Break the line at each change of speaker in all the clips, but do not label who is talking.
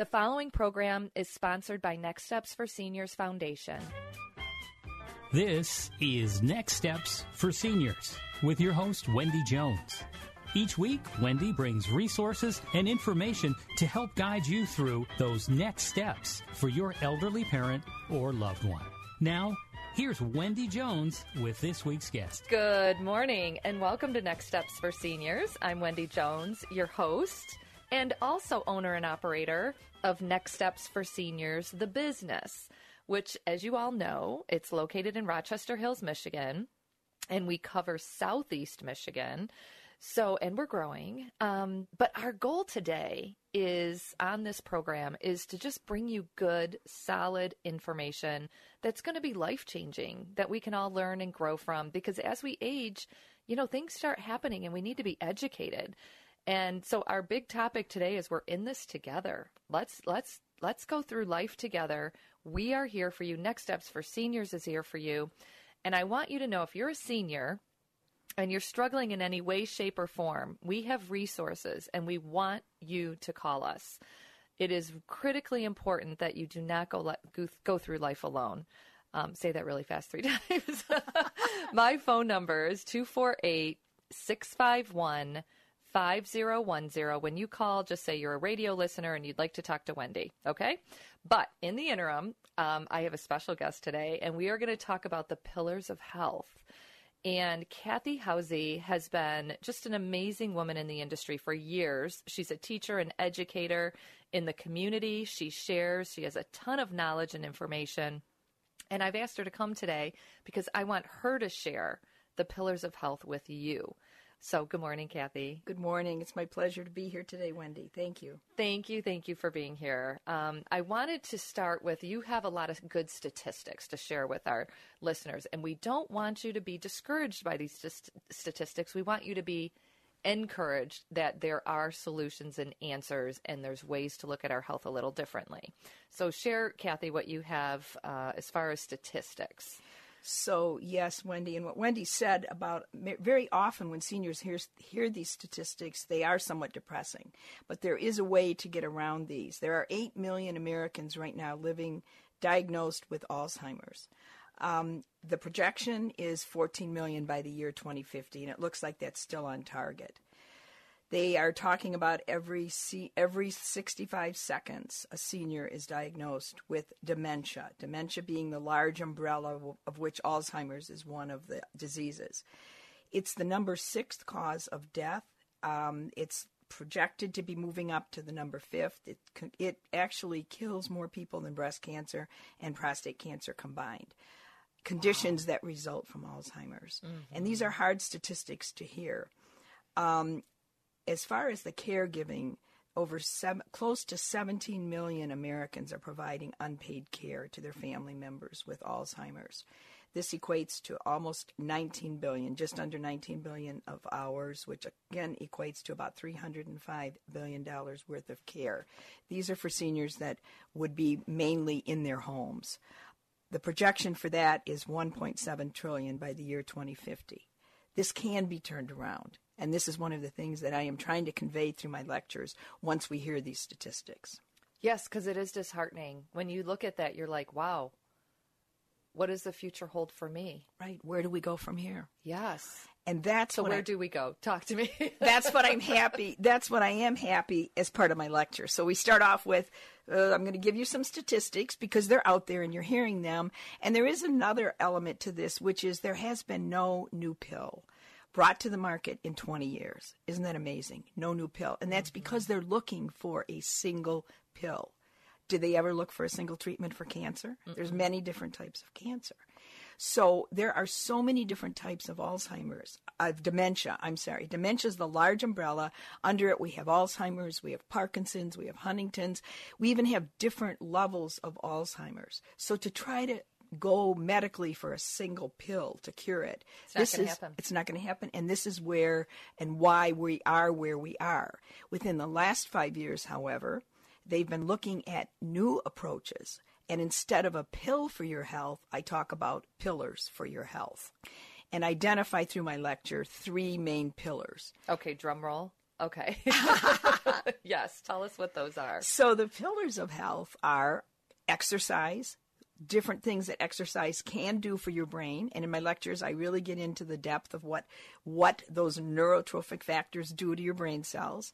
The following program is sponsored by Next Steps for Seniors Foundation.
This is Next Steps for Seniors with your host, Wendy Jones. Each week, Wendy brings resources and information to help guide you through those next steps for your elderly parent or loved one. Now, here's Wendy Jones with this week's guest.
Good morning and welcome to Next Steps for Seniors. I'm Wendy Jones, your host, and also owner and operator of Next Steps for Seniors, the business, which, as you all know, it's located in Rochester Hills, Michigan, and we cover Southeast Michigan. So, and we're growing. Um, but our goal today is on this program is to just bring you good, solid information that's going to be life changing that we can all learn and grow from. Because as we age, you know, things start happening and we need to be educated. And so our big topic today is we're in this together. Let's let's let's go through life together. We are here for you. Next Steps for Seniors is here for you. And I want you to know if you're a senior and you're struggling in any way, shape, or form, we have resources and we want you to call us. It is critically important that you do not go, go through life alone. Um, say that really fast three times. My phone number is 248 651 5010. When you call, just say you're a radio listener and you'd like to talk to Wendy, okay? But in the interim, um, I have a special guest today, and we are going to talk about the pillars of health. And Kathy Housey has been just an amazing woman in the industry for years. She's a teacher and educator in the community. She shares, she has a ton of knowledge and information. And I've asked her to come today because I want her to share the pillars of health with you. So, good morning, Kathy.
Good morning. It's my pleasure to be here today, Wendy. Thank you.
Thank you. Thank you for being here. Um, I wanted to start with you have a lot of good statistics to share with our listeners, and we don't want you to be discouraged by these st- statistics. We want you to be encouraged that there are solutions and answers, and there's ways to look at our health a little differently. So, share, Kathy, what you have uh, as far as statistics.
So, yes, Wendy, and what Wendy said about very often when seniors hear, hear these statistics, they are somewhat depressing. But there is a way to get around these. There are 8 million Americans right now living diagnosed with Alzheimer's. Um, the projection is 14 million by the year 2050, and it looks like that's still on target. They are talking about every every 65 seconds a senior is diagnosed with dementia. Dementia being the large umbrella of which Alzheimer's is one of the diseases. It's the number sixth cause of death. Um, it's projected to be moving up to the number fifth. It it actually kills more people than breast cancer and prostate cancer combined. Conditions wow. that result from Alzheimer's, mm-hmm. and these are hard statistics to hear. Um, as far as the caregiving, over seven, close to 17 million Americans are providing unpaid care to their family members with Alzheimer's. This equates to almost 19 billion, just under 19 billion of hours, which again equates to about 305 billion dollars worth of care. These are for seniors that would be mainly in their homes. The projection for that is 1.7 trillion by the year 2050. This can be turned around. And this is one of the things that I am trying to convey through my lectures once we hear these statistics.
Yes, because it is disheartening. When you look at that, you're like, wow, what does the future hold for me?
Right. Where do we go from here?
Yes.
And that's
So where
I-
do we go? Talk to me.
that's what I'm happy. That's what I am happy as part of my lecture. So we start off with uh, I'm going to give you some statistics because they're out there and you're hearing them. And there is another element to this, which is there has been no new pill brought to the market in 20 years. Isn't that amazing? No new pill. And that's mm-hmm. because they're looking for a single pill. Did they ever look for a single treatment for cancer? There's many different types of cancer. So there are so many different types of Alzheimer's, of dementia. I'm sorry. Dementia is the large umbrella. Under it, we have Alzheimer's, we have Parkinson's, we have Huntington's. We even have different levels of Alzheimer's. So to try to go medically for a single pill to cure it,
It's not
this
gonna
is
happen.
it's not going to happen. And this is where and why we are where we are. Within the last five years, however, they've been looking at new approaches. And instead of a pill for your health, I talk about pillars for your health and identify through my lecture three main pillars.
okay, drum roll. Okay. yes, tell us what those are.
So the pillars of health are exercise, different things that exercise can do for your brain. And in my lectures, I really get into the depth of what what those neurotrophic factors do to your brain cells.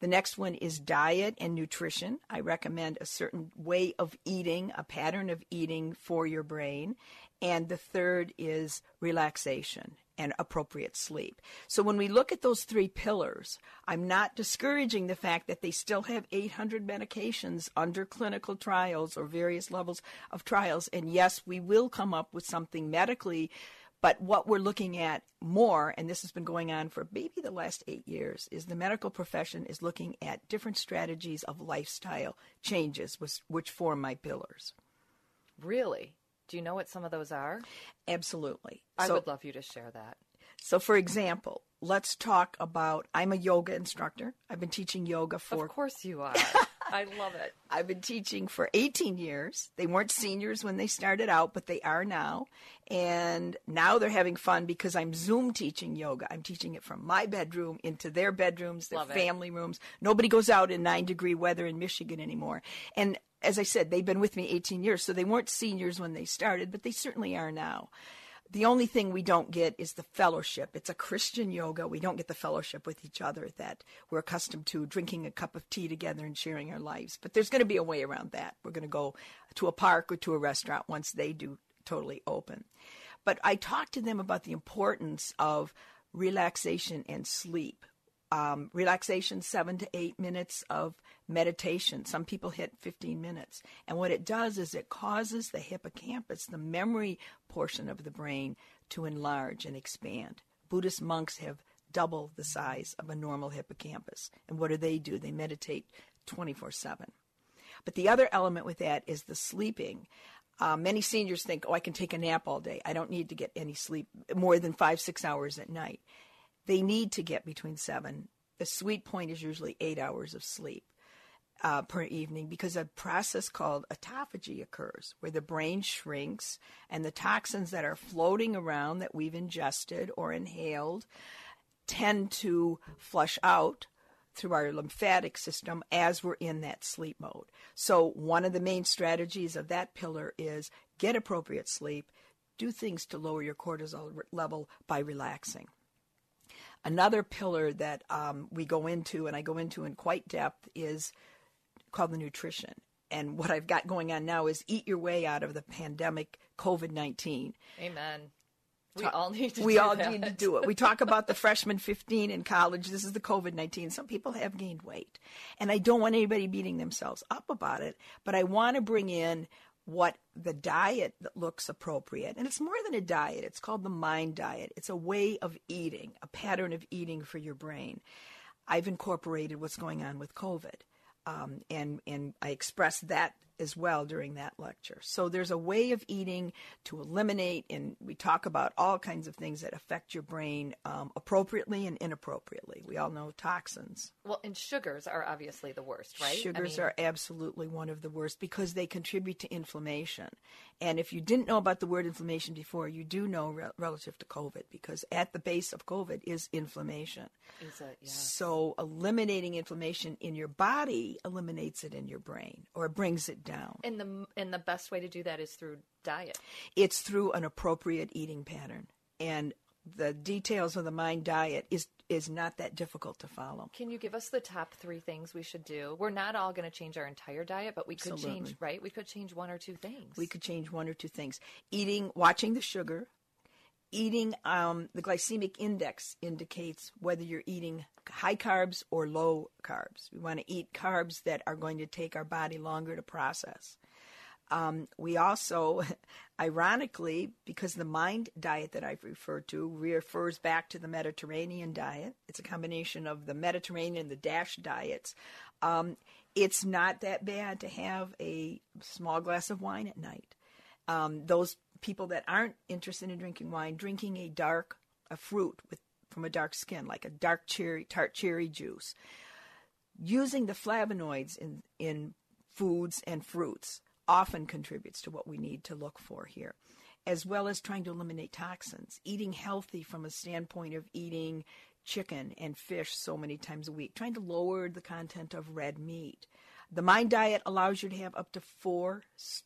The next one is diet and nutrition. I recommend a certain way of eating, a pattern of eating for your brain. And the third is relaxation and appropriate sleep. So when we look at those three pillars, I'm not discouraging the fact that they still have 800 medications under clinical trials or various levels of trials. And yes, we will come up with something medically. But what we're looking at more, and this has been going on for maybe the last eight years, is the medical profession is looking at different strategies of lifestyle changes, which, which form my pillars.
Really? Do you know what some of those are?
Absolutely.
I
So-
would love you to share that.
So, for example, let's talk about I'm a yoga instructor. I've been teaching yoga for.
Of course you are. I love it.
I've been teaching for 18 years. They weren't seniors when they started out, but they are now. And now they're having fun because I'm Zoom teaching yoga. I'm teaching it from my bedroom into their bedrooms, their
Love it.
family rooms. Nobody goes out in nine degree weather in Michigan anymore. And as I said, they've been with me 18 years, so they weren't seniors when they started, but they certainly are now. The only thing we don't get is the fellowship. It's a Christian yoga. We don't get the fellowship with each other that we're accustomed to drinking a cup of tea together and sharing our lives. But there's going to be a way around that. We're going to go to a park or to a restaurant once they do totally open. But I talked to them about the importance of relaxation and sleep. Um, relaxation, seven to eight minutes of meditation. Some people hit 15 minutes. And what it does is it causes the hippocampus, the memory portion of the brain, to enlarge and expand. Buddhist monks have double the size of a normal hippocampus. And what do they do? They meditate 24 7. But the other element with that is the sleeping. Uh, many seniors think, oh, I can take a nap all day. I don't need to get any sleep more than five, six hours at night. They need to get between seven. The sweet point is usually eight hours of sleep uh, per evening because a process called autophagy occurs where the brain shrinks and the toxins that are floating around that we've ingested or inhaled tend to flush out through our lymphatic system as we're in that sleep mode. So, one of the main strategies of that pillar is get appropriate sleep, do things to lower your cortisol level by relaxing. Another pillar that um, we go into, and I go into in quite depth, is called the nutrition. And what I've got going on now is eat your way out of the pandemic COVID 19
Amen. We all need to
we
do
all
that.
need to do it. We talk about the freshman 15 in college. This is the COVID 19. Some people have gained weight. And I don't want anybody beating themselves up about it, but I want to bring in what the diet that looks appropriate. And it's more than a diet, it's called the mind diet. It's a way of eating, a pattern of eating for your brain. I've incorporated what's going on with COVID. Um, and and I expressed that as well during that lecture. So there's a way of eating to eliminate, and we talk about all kinds of things that affect your brain um, appropriately and inappropriately. We all know toxins.
Well, and sugars are obviously the worst, right? I
Sugars
mean,
are absolutely one of the worst because they contribute to inflammation. And if you didn't know about the word inflammation before, you do know re- relative to COVID because at the base of COVID is inflammation.
Is it? Yeah.
So eliminating inflammation in your body eliminates it in your brain or brings it down.
And the and the best way to do that is through diet.
It's through an appropriate eating pattern. And the details of the mind diet is is not that difficult to follow.
Can you give us the top three things we should do? We're not all going to change our entire diet, but we could
Absolutely.
change, right? We could change one or two things.
We could change one or two things. Eating, watching the sugar, eating um, the glycemic index indicates whether you're eating high carbs or low carbs. We want to eat carbs that are going to take our body longer to process. Um, we also, ironically, because the mind diet that I've referred to refers back to the Mediterranean diet, it's a combination of the Mediterranean and the DASH diets. Um, it's not that bad to have a small glass of wine at night. Um, those people that aren't interested in drinking wine, drinking a dark, a fruit with from a dark skin, like a dark cherry, tart cherry juice, using the flavonoids in in foods and fruits often contributes to what we need to look for here, as well as trying to eliminate toxins. Eating healthy from a standpoint of eating chicken and fish so many times a week, trying to lower the content of red meat. The Mind Diet allows you to have up to four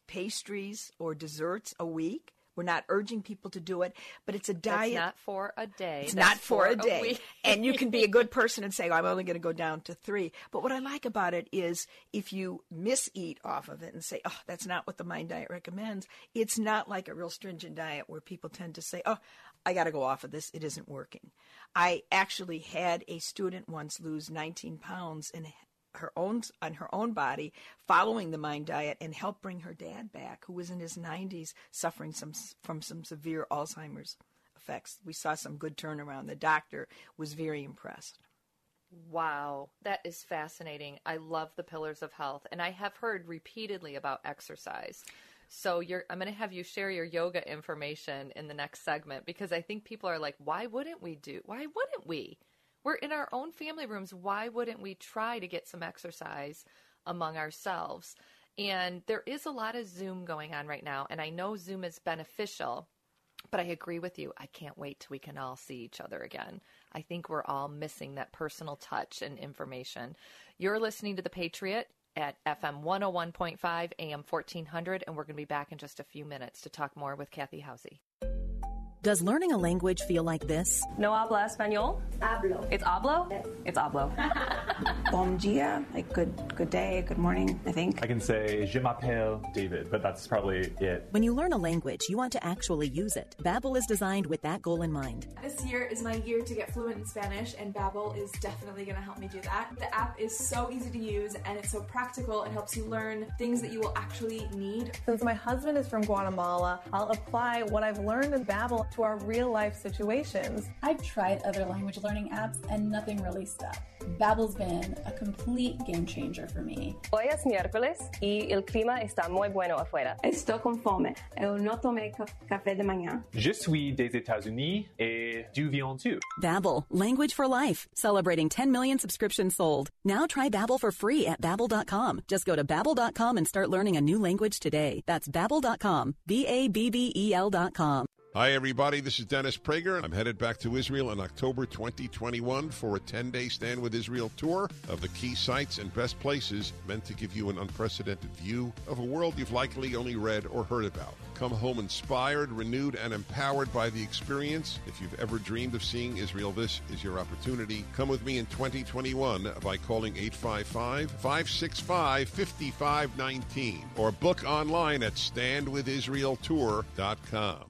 pastries or desserts a week. We're not urging people to do it, but it's a diet.
That's not for a day.
It's
That's
not for a day.
week.
and you can be a good person and say, oh, I'm only going to go down to three. But what I like about it is if you miss eat off of it and say, oh, that's not what the Mind Diet recommends, it's not like a real stringent diet where people tend to say, oh, I got to go off of this. It isn't working. I actually had a student once lose 19 pounds and her own on her own body following the mind diet and help bring her dad back who was in his 90s suffering some from some severe alzheimer's effects we saw some good turnaround the doctor was very impressed
Wow, that is fascinating. I love the pillars of health, and I have heard repeatedly about exercise. So I'm going to have you share your yoga information in the next segment because I think people are like, why wouldn't we do? Why wouldn't we? We're in our own family rooms. Why wouldn't we try to get some exercise among ourselves? And there is a lot of Zoom going on right now, and I know Zoom is beneficial. But I agree with you. I can't wait till we can all see each other again. I think we're all missing that personal touch and information. You're listening to The Patriot at FM 101.5, AM 1400, and we're going to be back in just a few minutes to talk more with Kathy Housey.
Does learning a language feel like this?
No habla español?
Hablo.
It's hablo? It's hablo.
bon dia, like good good day, good morning, I think.
I can say je m'appelle David, but that's probably it.
When you learn a language, you want to actually use it. Babbel is designed with that goal in mind.
This year is my year to get fluent in Spanish, and Babbel is definitely going to help me do that. The app is so easy to use and it's so practical. It helps you learn things that you will actually need.
Since my husband is from Guatemala, I'll apply what I've learned in Babbel to our real life situations.
I've tried other language learning apps and nothing really stuck. Babbel's been a complete game changer for me.
Hoy es miércoles y el clima está muy bueno afuera.
Estoy com fome. Eu não tomei café de manhã.
Je suis des États-Unis et du viande too.
Babbel, language for life, celebrating 10 million subscriptions sold. Now try Babbel for free at babbel.com. Just go to babbel.com and start learning a new language today. That's babbel.com. B A B B E L.com.
Hi, everybody. This is Dennis Prager. I'm headed back to Israel in October 2021 for a 10 day Stand with Israel tour of the key sites and best places meant to give you an unprecedented view of a world you've likely only read or heard about. Come home inspired, renewed, and empowered by the experience. If you've ever dreamed of seeing Israel, this is your opportunity. Come with me in 2021 by calling 855 565 5519 or book online at standwithisraeltour.com.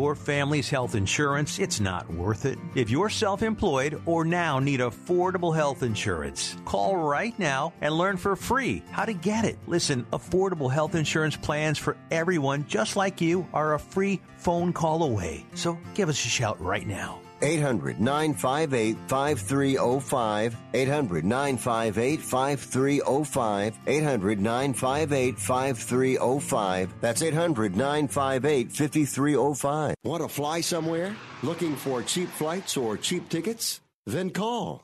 your family's health insurance, it's not worth it. If you're self employed or now need affordable health insurance, call right now and learn for free how to get it. Listen, affordable health insurance plans for everyone just like you are a free phone call away. So give us a shout right now.
800 958 5305. 800 958 5305. 800 958 5305. That's 800 958 5305. Want to fly somewhere? Looking for cheap flights or cheap tickets? Then call.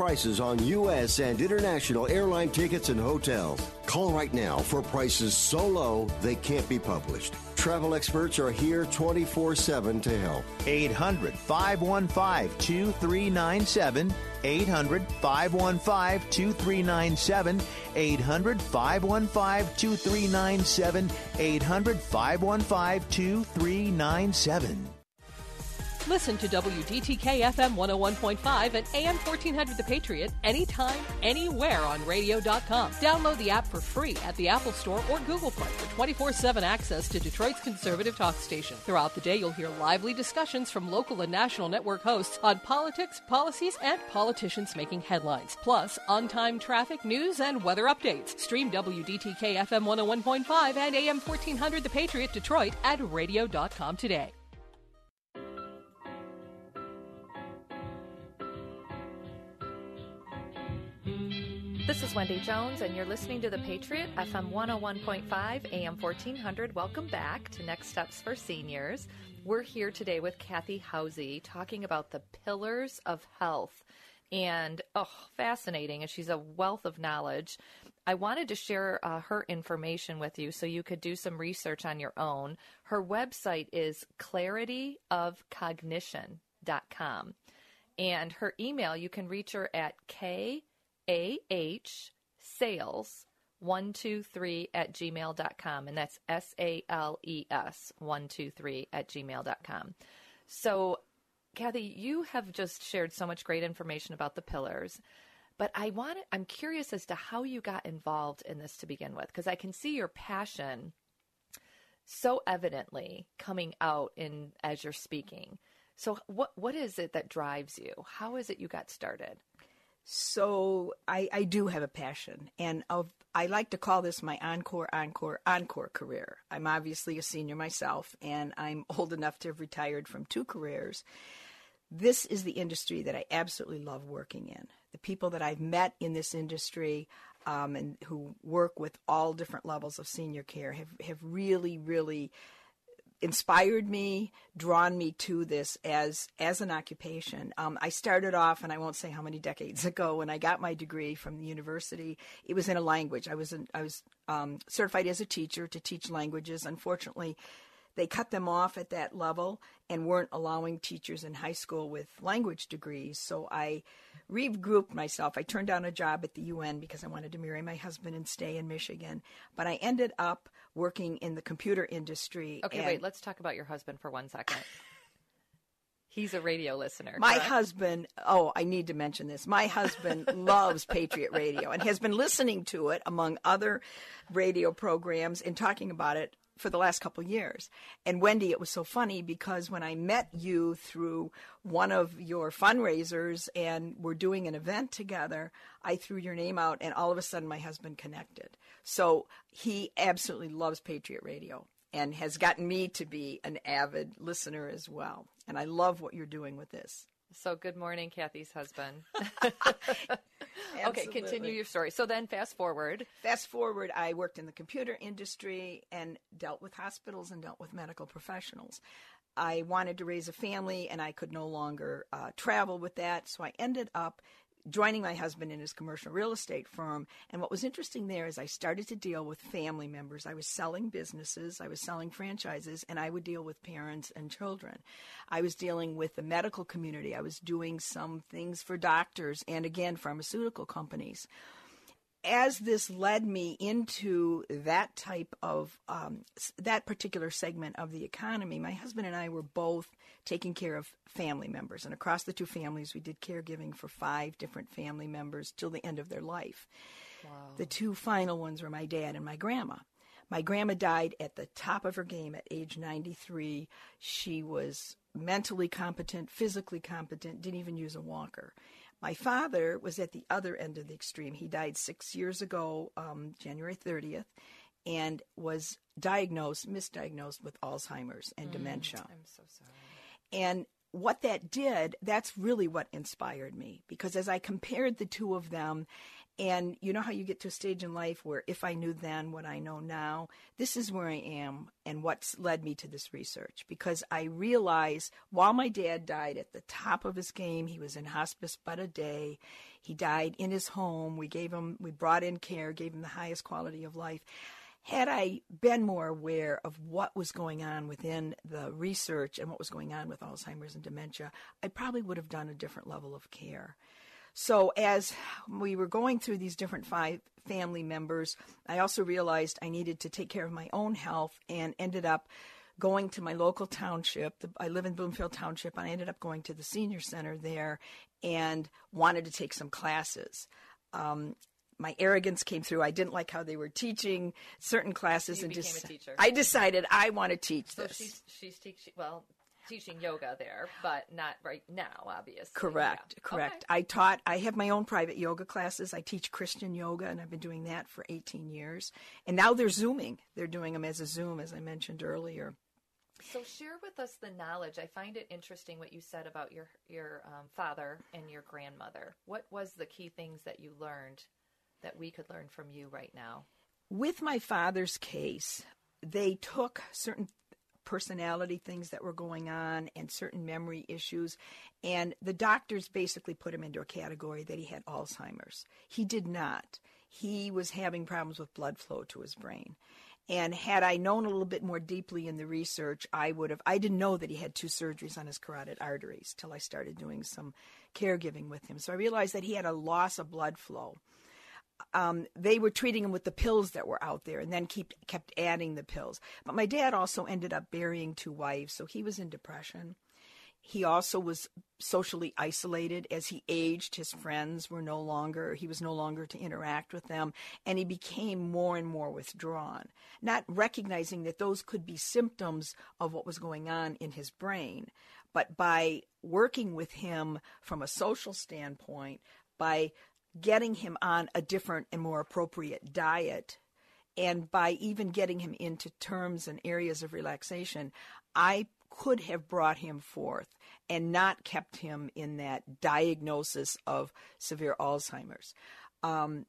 prices on U.S. and international airline tickets and hotels. Call right now for prices so low they can't be published. Travel experts are here 24 7 to help.
800 515 2397. 800 515 2397. 800 515 2397. 800 515 2397.
Listen to WDTK FM 101.5 and AM 1400 The Patriot anytime, anywhere on radio.com. Download the app for free at the Apple Store or Google Play for 24 7 access to Detroit's conservative talk station. Throughout the day, you'll hear lively discussions from local and national network hosts on politics, policies, and politicians making headlines. Plus, on time traffic, news, and weather updates. Stream WDTK FM 101.5 and AM 1400 The Patriot Detroit at radio.com today.
This is Wendy Jones, and you're listening to The Patriot, FM 101.5, AM 1400. Welcome back to Next Steps for Seniors. We're here today with Kathy Housey talking about the pillars of health. And, oh, fascinating. And she's a wealth of knowledge. I wanted to share uh, her information with you so you could do some research on your own. Her website is clarityofcognition.com. And her email, you can reach her at K ah sales 123 at gmail.com and that's s-a-l-e-s 123 at gmail.com so kathy you have just shared so much great information about the pillars but i want i'm curious as to how you got involved in this to begin with because i can see your passion so evidently coming out in as you're speaking. So what what is it that drives you? How is it you got started
so I, I do have a passion, and of, I like to call this my encore, encore, encore career. I'm obviously a senior myself, and I'm old enough to have retired from two careers. This is the industry that I absolutely love working in. The people that I've met in this industry um, and who work with all different levels of senior care have, have really, really inspired me, drawn me to this as as an occupation. Um, I started off, and I won't say how many decades ago, when I got my degree from the university. It was in a language. I was I was um, certified as a teacher to teach languages. Unfortunately, they cut them off at that level and weren't allowing teachers in high school with language degrees. So I regrouped myself. I turned down a job at the UN because I wanted to marry my husband and stay in Michigan. But I ended up working in the computer industry.
Okay, wait, let's talk about your husband for one second. He's a radio listener.
My correct? husband, oh, I need to mention this. My husband loves Patriot Radio and has been listening to it among other radio programs and talking about it for the last couple years. And Wendy, it was so funny because when I met you through one of your fundraisers and we're doing an event together, I threw your name out and all of a sudden my husband connected. So he absolutely loves Patriot Radio and has gotten me to be an avid listener as well. And I love what you're doing with this.
So, good morning, Kathy's husband. okay, continue your story. So then, fast forward.
Fast forward, I worked in the computer industry and dealt with hospitals and dealt with medical professionals. I wanted to raise a family and I could no longer uh, travel with that, so I ended up joining my husband in his commercial real estate firm. And what was interesting there is I started to deal with family members. I was selling businesses, I was selling franchises, and I would deal with parents and children. I was dealing with the medical community. I was doing some things for doctors and again, pharmaceutical companies. As this led me into that type of um, that particular segment of the economy, my husband and I were both taking care of family members, and across the two families, we did caregiving for five different family members till the end of their life.
Wow.
The two final ones were my dad and my grandma. My grandma died at the top of her game at age 93. She was mentally competent, physically competent, didn't even use a walker. My father was at the other end of the extreme. He died six years ago, um, January 30th, and was diagnosed, misdiagnosed with Alzheimer's and
Mm,
dementia.
I'm so sorry.
And what that did, that's really what inspired me because as I compared the two of them, and you know how you get to a stage in life where if I knew then what I know now, this is where I am and what's led me to this research because I realize while my dad died at the top of his game, he was in hospice but a day. He died in his home. We gave him, we brought in care, gave him the highest quality of life had I been more aware of what was going on within the research and what was going on with Alzheimer's and dementia, I probably would have done a different level of care. So, as we were going through these different five family members, I also realized I needed to take care of my own health and ended up going to my local township. I live in Bloomfield Township, and I ended up going to the senior center there and wanted to take some classes. Um, my arrogance came through. I didn't like how they were teaching certain classes,
You
and just. I decided I want to teach
So
this.
she's she's teaching well teaching yoga there, but not right now, obviously.
Correct,
Yeah.
correct.
Okay.
I taught, I have my own private yoga classes. I teach Christian yoga, and I've been doing that for 18 years. And now they're Zooming. They're doing them as a Zoom, as I mentioned earlier.
So share with us the knowledge. I find it interesting what you said about your your um, father and your grandmother. What was the key things that you learned that we could learn from you right now?
With my father's case, they took certain personality things that were going on and certain memory issues, and the doctors basically put him into a category that he had Alzheimer's. He did not. He was having problems with blood flow to his brain. And had I known a little bit more deeply in the research, I would have. I didn't know that he had two surgeries on his carotid arteries till I started doing some caregiving with him. So I realized that he had a loss of blood flow um, they were treating him with the pills that were out there and then keep, kept adding the pills. But my dad also ended up burying two wives, so he was in depression. He also was socially isolated as he aged. His friends were no longer, he was no longer to interact with them, and he became more and more withdrawn, not recognizing that those could be symptoms of what was going on in his brain. But by working with him from a social standpoint, by getting him on a different and more appropriate diet, and by even getting him into terms and areas of relaxation, I could have brought him forth and not kept him in that diagnosis of severe Alzheimer's. Um,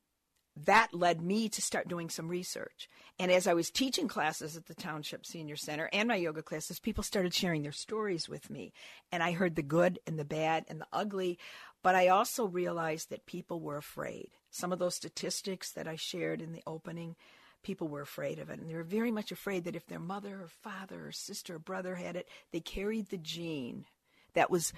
that led me to start doing some research. And as I was teaching classes at the Township Senior Center and my yoga classes, people started sharing their stories with me. And I heard the good and the bad and the ugly. But I also realized that people were afraid. Some of those statistics that I shared in the opening, people were afraid of it. And they were very much afraid that if their mother or father or sister or brother had it, they carried the gene that was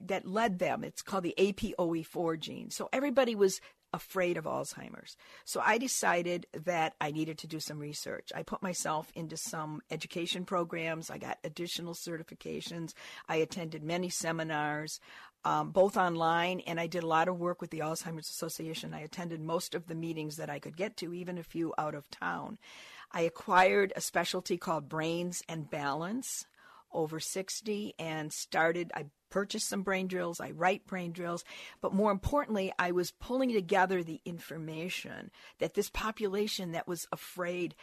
that led them. It's called the APOE4 gene. So everybody was afraid of Alzheimer's. So I decided that I needed to do some research. I put myself into some education programs. I got additional certifications. I attended many seminars, um, both online, and I did a lot of work with the Alzheimer's Association. I attended most of the meetings that I could get to, even a few out of town. I acquired a specialty called Brains and Balance over 60 and started I purchased some brain drills, I write brain drills, but more importantly, I was pulling together the information that this population that was afraid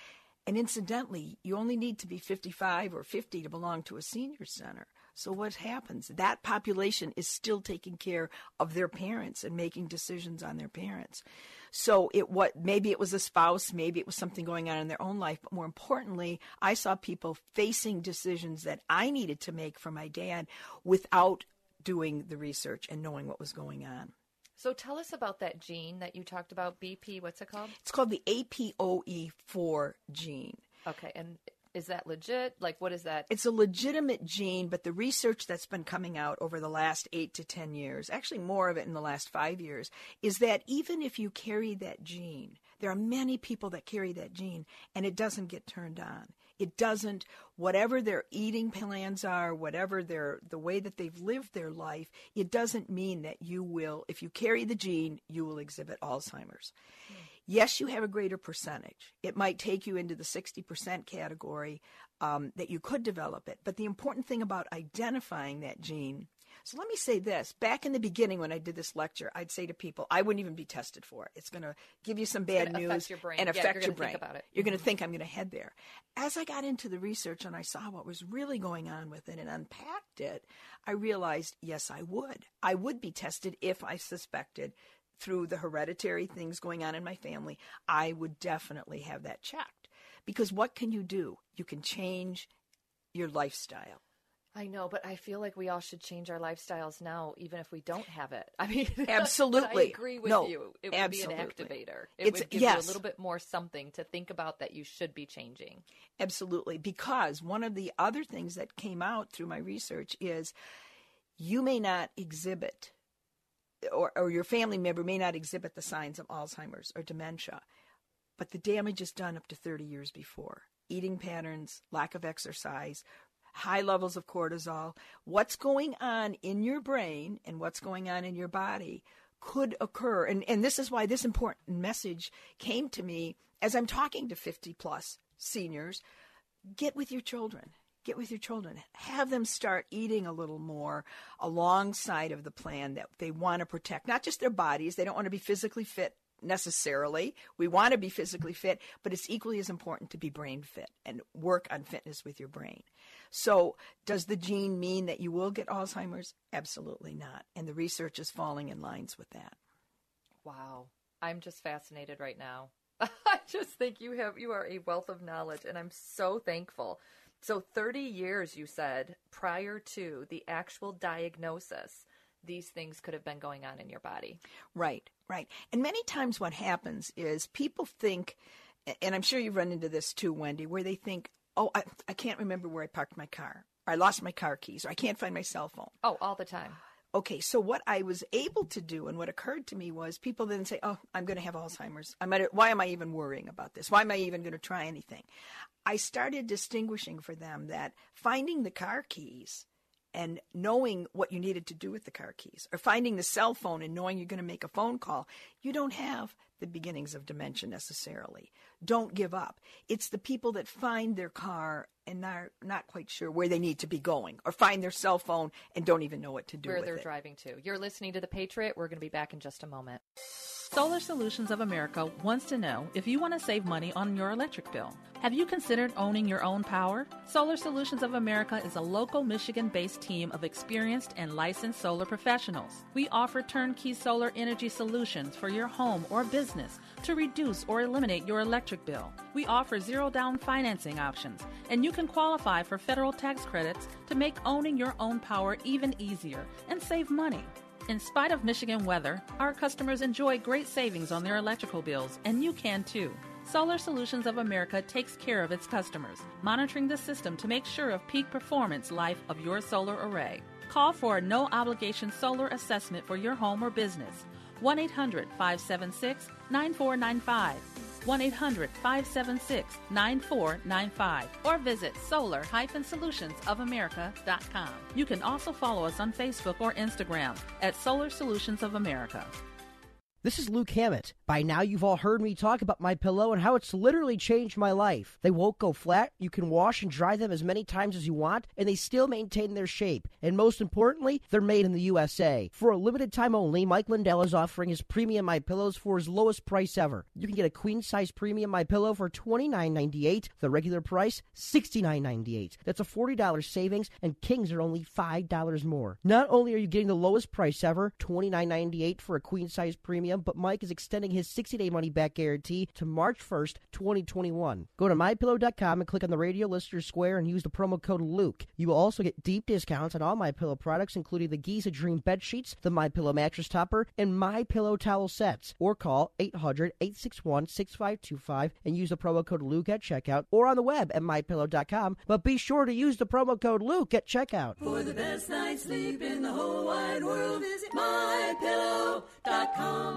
and incidentally, you only need to be 55 or 50 to belong to a senior center. So what happens? That population is still taking care of their parents and making decisions on their parents. So it what maybe it was a spouse, maybe it was something going on in their own life, but more importantly, I saw people facing decisions that I needed to make for my dad without doing the research and knowing what was going on.
So tell us about that gene that you talked about, BP. What's it called?
It's called the APOE4 gene.
Okay, and Is that legit? Like, what is that?
It's a legitimate gene, but the research that's been coming out over the last eight to 10 years, actually more of it in the last five years, is that even if you carry that gene, there are many people that carry that gene and it doesn't get turned on. It doesn't, whatever their eating plans are, whatever their, the way that they've lived their life, it doesn't mean that you will, if you carry the gene, you will exhibit Alzheimer's. Mm. Yes, you have a greater percentage. It might take you into the 60% category um, that you could develop it. But the important thing about identifying that gene so let me say this. Back in the beginning, when I did this lecture, I'd say to people, I wouldn't even be tested for it. It's going to give you some bad news and
affect your brain.
and
yeah,
affect
your
brain.
about it.
You're
mm-hmm.
going to think I'm going to head there. As I got into the research and I saw what was really going on with it and unpacked it, I realized, yes, I would. I would be tested if I suspected through the hereditary things going on in my family, I would definitely have that checked. Because what can you do? You can change your lifestyle.
I know, but I feel like we all should change our lifestyles now, even if we don't have it. I mean,
absolutely.
I agree with
no,
you. It would
absolutely.
be an activator. It
it's,
would give
yes.
you a little bit more something to think about that you should be changing.
Absolutely, because one of the other things that came out through my research is you may not exhibit or, or your family member may not exhibit the signs of Alzheimer's or dementia, but the damage is done up to 30 years before. Eating patterns, lack of exercise, high levels of cortisol, what's going on in your brain and what's going on in your body could occur. And, and this is why this important message came to me as I'm talking to 50 plus seniors. Get with your children get with your children. Have them start eating a little more alongside of the plan that they want to protect, not just their bodies. They don't want to be physically fit necessarily. We want to be physically fit, but it's equally as important to be brain fit and work on fitness with your brain. So, does the gene mean that you will get Alzheimer's? Absolutely not. And the research is falling in lines with that.
Wow. I'm just fascinated right now. I just think you have you are a wealth of knowledge and I'm so thankful so 30 years, you said, prior to the actual diagnosis, these things could have been going on in your body.
Right, right. And many times what happens is people think, and I'm sure you've run into this too, Wendy, where they think, oh, I, I can't remember where I parked my car. Or I lost my car keys, or I can't find my cell phone.
Oh, all the time.
Okay, so what I was able to do and what occurred to me was people then say, "Oh, I'm going to have Alzheimer's. Might, why am I even worrying about this? Why am I even going to try anything?" I started distinguishing for them that finding the car keys and knowing what you needed to do with the car keys, or finding the cell phone and knowing you're going to make a phone call, you don't have the beginnings of dementia necessarily. Don't give up. It's the people that find their car and are not quite sure where they need to be going, or find their cell phone and don't even know what to do
where they're
it.
driving to. You're listening to The Patriot. We're going to be back in just a moment.
Solar Solutions of America wants to know if you want to save money on your electric bill. Have you considered owning your own power? Solar Solutions of America is a local Michigan based team of experienced and licensed solar professionals. We offer turnkey solar energy solutions for your home or business to reduce or eliminate your electric bill. We offer zero down financing options, and you can qualify for federal tax credits to make owning your own power even easier and save money. In spite of Michigan weather, our customers enjoy great savings on their electrical bills, and you can too. Solar Solutions of America takes care of its customers, monitoring the system to make sure of peak performance life of your solar array. Call for a no obligation solar assessment for your home or business. 1 800 576 9495. 1 800 576 9495 or visit solar solutionsofamerica.com. You can also follow us on Facebook or Instagram at Solar Solutions of America.
This is Luke Hammett. By now, you've all heard me talk about my pillow and how it's literally changed my life. They won't go flat. You can wash and dry them as many times as you want, and they still maintain their shape. And most importantly, they're made in the USA. For a limited time only, Mike Lindell is offering his premium my pillows for his lowest price ever. You can get a queen size premium my pillow for $29.98. The regular price $69.98. That's a $40 savings, and kings are only $5 more. Not only are you getting the lowest price ever, $29.98 for a queen size premium premium, but Mike is extending his 60-day money-back guarantee to March 1st, 2021. Go to mypillow.com and click on the radio listener square and use the promo code Luke. You will also get deep discounts on all My Pillow products, including the Giza Dream bed sheets, the My Pillow mattress topper, and My Pillow towel sets. Or call 800-861-6525 and use the promo code Luke at checkout, or on the web at mypillow.com. But be sure to use the promo code Luke at checkout.
For the best night's sleep in the whole wide world, visit mypillow.com.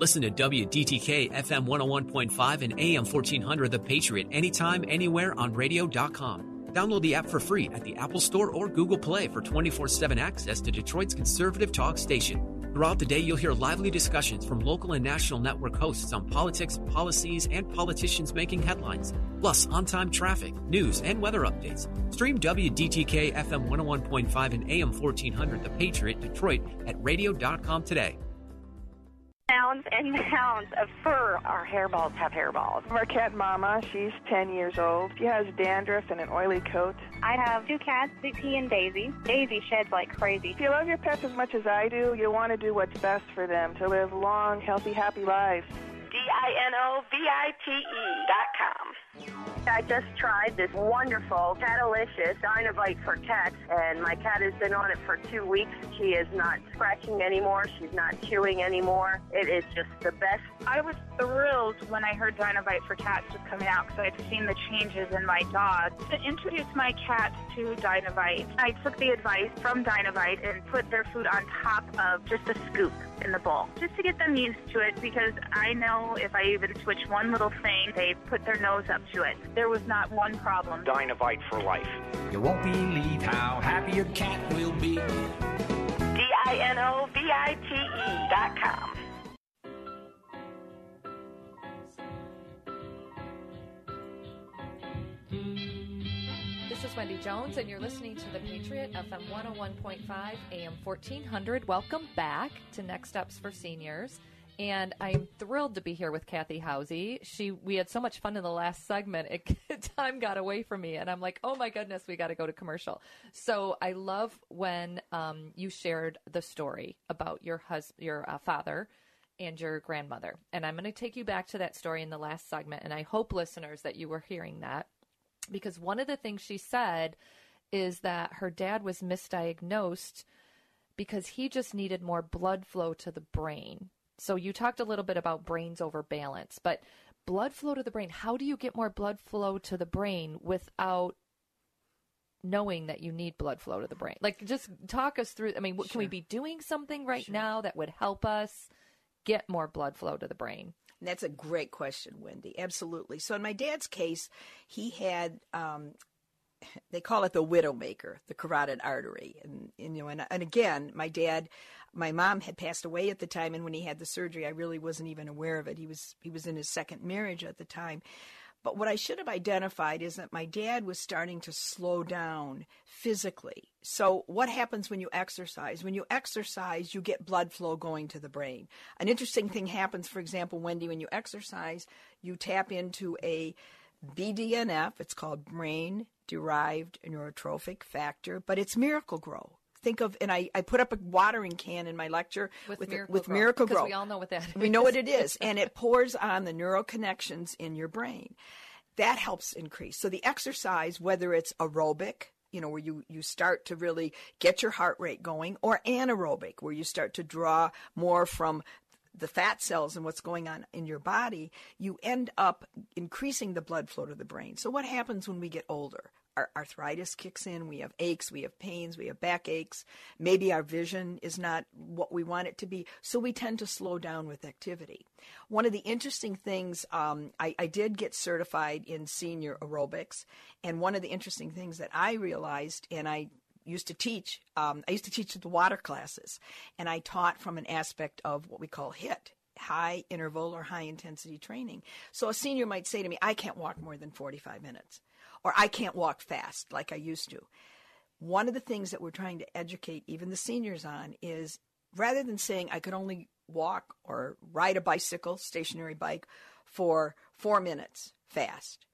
Listen to WDTK FM 101.5 and AM 1400 The Patriot anytime, anywhere on radio.com. Download the app for free at the Apple Store or Google Play for 24 7 access to Detroit's conservative talk station. Throughout the day, you'll hear lively discussions from local and national network hosts on politics, policies, and politicians making headlines, plus on time traffic, news, and weather updates. Stream WDTK FM 101.5 and AM 1400 The Patriot Detroit at radio.com today.
Mounds and mounds of fur. Our hairballs have hairballs.
Marquette Mama, she's 10 years old. She has dandruff and an oily coat.
I have two cats, Zippy and Daisy. Daisy sheds like crazy.
If you love your pets as much as I do, you'll want to do what's best for them to live long, healthy, happy lives.
D-I-N-O-V-I-T-E dot com. I just tried this wonderful Catalicious Dinovite for cats, and my cat has been on it for two weeks. She is not scratching anymore. She's not chewing anymore. It is just the best.
I was thrilled when I heard Dinovite for cats was coming out because I'd seen the changes in my dog. To introduce my cats to Dinovite, I took the advice from Dinovite and put their food on top of just a scoop in the bowl, just to get them used to it because I know if I even switch one little thing, they put their nose up to it. There was not one problem.
Dinovite for life.
You won't believe how happy your cat will be.
D-I-N-O-V-I-T-E dot com.
This is Wendy Jones, and you're listening to The Patriot, FM 101.5, AM 1400. Welcome back to Next Steps for Seniors. And I'm thrilled to be here with Kathy Housey. She, we had so much fun in the last segment. It, time got away from me, and I'm like, oh my goodness, we got to go to commercial. So I love when um, you shared the story about your husband, your uh, father, and your grandmother. And I'm going to take you back to that story in the last segment. And I hope listeners that you were hearing that because one of the things she said is that her dad was misdiagnosed because he just needed more blood flow to the brain. So you talked a little bit about brains over balance, but blood flow to the brain, how do you get more blood flow to the brain without knowing that you need blood flow to the brain? Like just talk us through I mean, what, can we be doing something right now that would help us get more blood flow to the brain?
And that's a great question, Wendy. Absolutely. So in my dad's case, he had um, they call it the widowmaker, the carotid artery, and, and you know, and, and again, my dad, my mom had passed away at the time, and when he had the surgery, I really wasn't even aware of it. He was he was in his second marriage at the time. But what I should have identified is that my dad was starting to slow down physically. So, what happens when you exercise? When you exercise, you get blood flow going to the brain. An interesting thing happens, for example, Wendy, when you exercise, you tap into a BDNF, it's called brain derived neurotrophic factor, but it's Miracle-Gro think of, and I, I put up a watering can in my lecture
with,
with
Miracle
with
Grow,
Miracle-Gro.
we all know what that is.
We know what it is, and it pours on the neural connections in your brain. That helps increase. So the exercise, whether it's aerobic, you know, where you, you start to really get your heart rate going, or anaerobic, where you start to draw more from the fat cells and what's going on in your body, you end up increasing the blood flow to the brain. So, what happens when we get older? Our arthritis kicks in, we have aches, we have pains, we have back aches. Maybe our vision is not what we want it to be, so we tend to slow down with activity. One of the interesting things, um, I, I did get certified in senior aerobics, and one of the interesting things that I realized, and I used to teach. Um, I used to teach the water classes, and I taught from an aspect of what we call HIIT, high interval or high intensity training. So a senior might say to me, I can't walk more than 45 minutes, or I can't walk fast like I used to. One of the things that we're trying to educate even the seniors on is rather than saying I could only walk or ride a bicycle, stationary bike, for four minutes fast,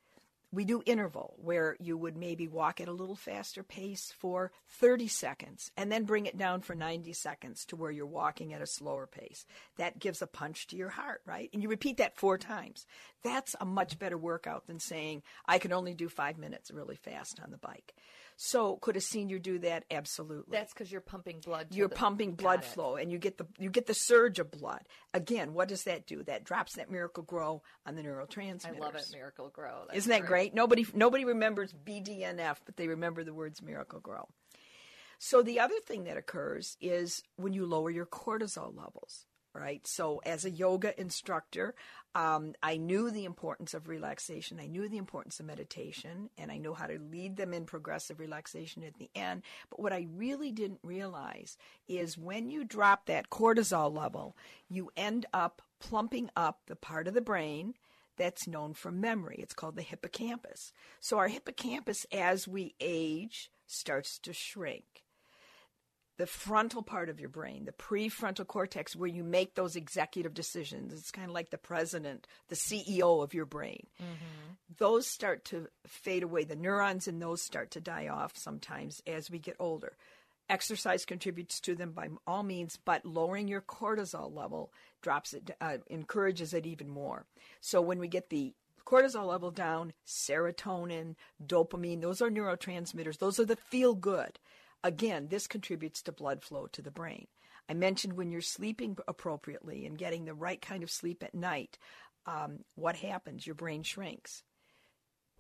we do interval where you would maybe walk at a little faster pace for 30 seconds and then bring it down for 90 seconds to where you're walking at a slower pace. That gives a punch to your heart, right? And you repeat that four times. That's a much better workout than saying, I can only do five minutes really fast on the bike. So could a senior do that? Absolutely.
That's because you're pumping blood.
You're
the,
pumping blood flow, and you get the you get the surge of blood. Again, what does that do? That drops that Miracle-Gro on the neurotransmitters.
I love it, Miracle-Gro. That's
Isn't that great? Nobody nobody remembers BDNF, but they remember the words miracle grow. So the other thing that occurs is when you lower your cortisol levels right? So, as a yoga instructor, um, I knew the importance of relaxation. I knew the importance of meditation, and I know how to lead them in progressive relaxation at the end. But what I really didn't realize is when you drop that cortisol level, you end up plumping up the part of the brain that's known for memory. It's called the hippocampus. So, our hippocampus, as we age, starts to shrink the frontal part of your brain, the prefrontal cortex, where you make those executive decisions. It's kind of like the president, the CEO of your brain. Mm-hmm. Those start to fade away. The neurons in those start to die off sometimes as we get older. Exercise contributes to them by all means, but lowering your cortisol level drops it, uh, encourages it even more. So when we get the cortisol level down, serotonin, dopamine, those are neurotransmitters. Those are the feel good. Again, this contributes to blood flow to the brain. I mentioned when you're sleeping appropriately and getting the right kind of sleep at night, um, what happens? Your brain shrinks.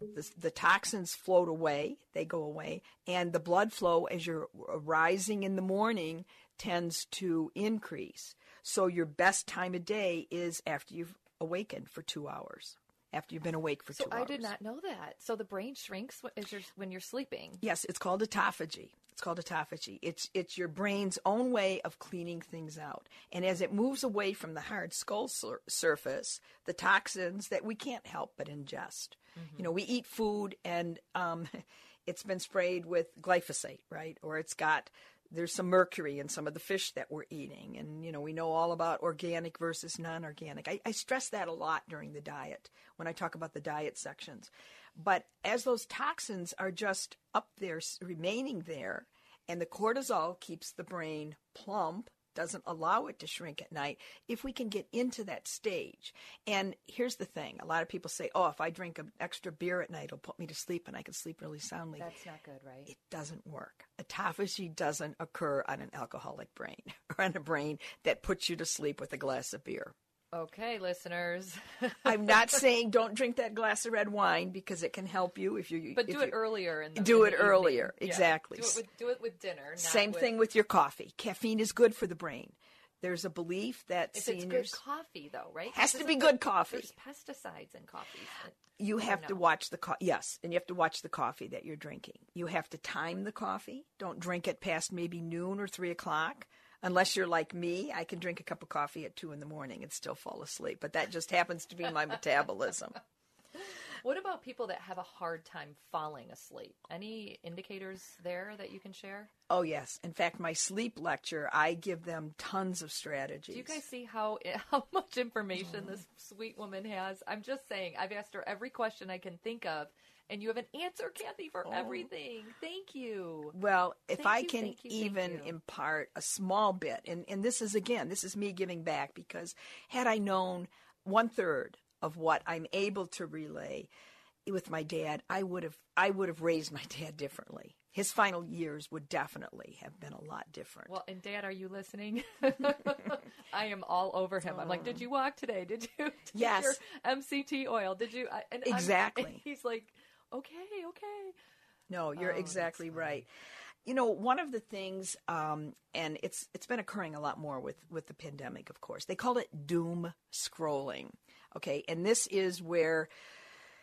The, the, toxins float away, they go away, and the blood flow as you're rising in the morning tends to increase. So, your best time of day is after you've awakened for two hours after you've been awake for
so
two hours.
I did not know that. So the brain shrinks you're, when you're sleeping.
Yes, it's called autophagy. It's called autophagy. It's it's your brain's own way of cleaning things out. And as it moves away from the hard skull sur- surface, the toxins that we can't help but ingest. Mm-hmm. You know, we eat food and um, it's been sprayed with glyphosate, right? Or it's got there's some mercury in some of the fish that we're eating. And, you know, we know all about organic versus non organic. I, I, stress that a lot during the diet when I talk about the diet sections. But as those toxins are just up there, remaining there, and the cortisol keeps the brain plump, doesn't allow it to shrink at night, if we can get into that stage. And here's the thing a lot of people say, oh, if I drink an extra beer at night, it'll put me to sleep and I can sleep really soundly.
That's not good, right?
It doesn't work. Autophagy doesn't occur on an alcoholic brain or on a brain that puts you to sleep with a glass of beer.
Okay, listeners.
I'm not saying don't drink that glass of red wine because it can help you if you.
But do it earlier. In the,
do
in
it
the
earlier, exactly.
Do, it with, do it with dinner.
Same
with...
thing with your coffee. Caffeine is good for the brain. There's a belief that
if
seniors
it's good coffee, though, right?
Has to be good coffee.
There's pesticides in coffee.
You have to watch the co- yes, and you have to watch the coffee that you're drinking. You have to time the coffee. Don't drink it past maybe noon or three o'clock unless you're like me, I can drink a cup of coffee at two in the morning and still fall asleep. But that just happens to be my metabolism.
What about people that have a hard time falling asleep? Any indicators there that you can share?
Oh, yes. In fact, my sleep lecture, I give them tons of strategies.
Do you guys see how how much information this sweet woman has? I'm just saying, I've asked her every question I can think of, and you have an answer, Kathy, for oh. everything. Thank you.
Well, if
thank
I can
you,
even impart a small bit, and, and this is again, this is me giving back because had I known one third of what I'm able to relay with my dad, I would have I would have raised my dad differently. His final years would definitely have been a lot different.
Well, and Dad, are you listening? I am all over him. I'm like, did you walk today? Did you?
yes.
Your MCT oil? Did you? And
exactly.
And he's like, okay, okay.
No, you're
oh,
exactly right. You know, one of the things, um, and it's it's been occurring a lot more with with the pandemic. Of course, they call it doom scrolling. Okay, and this is where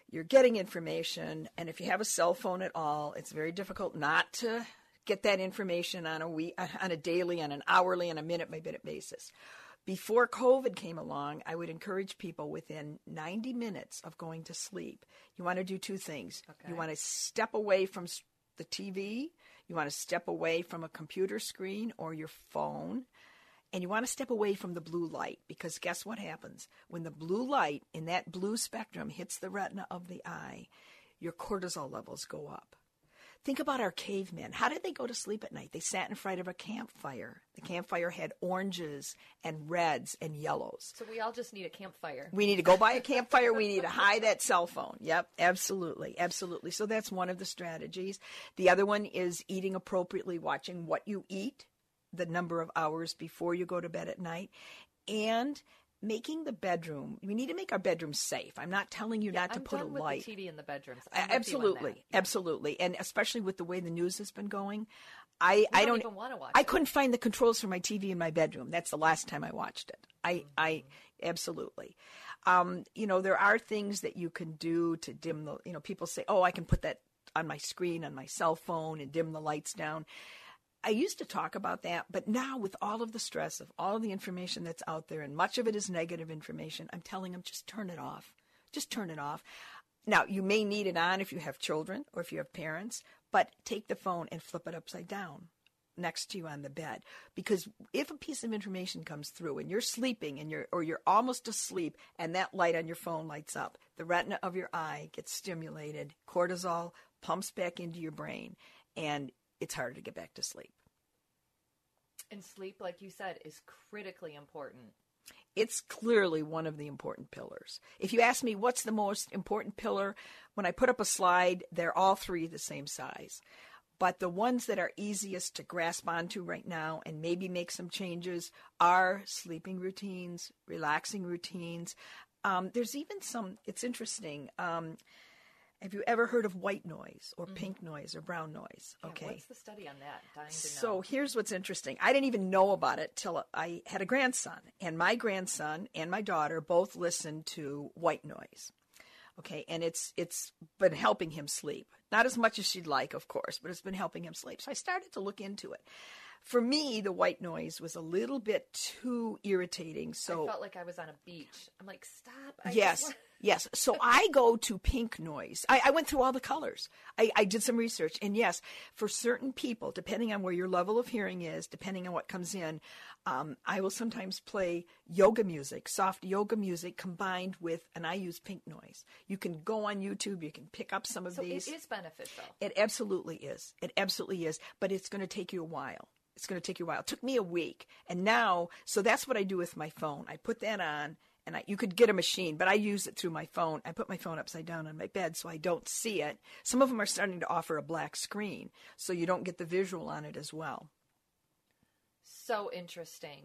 you're getting information, and if you have a cell phone at all, it's very difficult not to get that information on a week, on a daily, on an hourly, on a minute by minute basis. Before COVID came along, I would encourage people within 90 minutes of going to sleep. You want to do two things.
Okay.
You want to step away from the TV, you want to step away from a computer screen or your phone, and you want to step away from the blue light because guess what happens? When the blue light in that blue spectrum hits the retina of the eye, your cortisol levels go up. Think about our cavemen. How did they go to sleep at night? They sat in front of a campfire. The campfire had oranges and reds and yellows.
So we all just need a campfire.
We need to go by a campfire. We need to hide that cell phone. Yep, absolutely, absolutely. So that's one of the strategies. The other one is eating appropriately, watching what you eat, the number of hours before you go to bed at night, and making the bedroom. We need to make our bedroom safe. I'm not telling you not to
I'm
put a light.
TV in the bedrooms. I'm with you on
absolutely, absolutely, and especially with the way the news has been going, I I
don't
don't
even wanna watch
I
it.
couldn't find the controls for my TV in my bedroom. That's the last time I watched it. I
Mm-hmm.
I absolutely. Um, you know, there are things that you can do to dim the. You know, people say, "Oh, I can put that on my screen on my cell phone and dim the lights down." I used to talk about that, but now with all of the stress of all the information that's out there, and much of it is negative information, I'm telling them just turn it off. Just turn it off. Now, you may need it on if you have children or if you have parents, but take the phone and flip it upside down next to you on the bed because if a piece of information comes through and you're sleeping and you're or you're almost asleep and that light on your phone lights up the retina of your eye gets stimulated cortisol pumps back into your brain and it's harder to get back to sleep
And sleep, like you said, is critically important.
it's clearly one of the important pillars. If you ask me what's the most important pillar, when I put up a slide, they're all three the same size. But the ones that are easiest to grasp onto right now and maybe make some changes are sleeping routines, relaxing routines. Um, there's even some, it's interesting. Um, have you ever heard of white noise or mm-hmm. pink noise or brown noise?
Yeah,
Okay.
what's the study on that? Dying to know.
So here's what's interesting. I didn't even know about it till I had a grandson, and my grandson and my daughter both listened to white noise. Okay, and it's it's been helping him sleep. Not as much as she'd like, of course, but it's been helping him sleep. So I started to look into it. For me, the white noise was a little bit too irritating. So
I felt like I was on a beach. I'm like, stop. I
yes, yes. So I go to pink noise. I, I went through all the colors. I, I did some research, and yes, for certain people, depending on where your level of hearing is, depending on what comes in, um, I will sometimes play yoga music, soft yoga music combined with, and I use pink noise. You can go on YouTube. You can pick up some of
So
these.
it is beneficial.
It absolutely is. It absolutely is. But it's going to take you a while. It's going to take you a while. It took me a week. And now, so that's what I do with my phone. I put that on, and I, you could get a machine, but I use it through my phone. I put my phone upside down on my bed so I don't see it. Some of them are starting to offer a black screen, so you don't get the visual on it as well.
So interesting.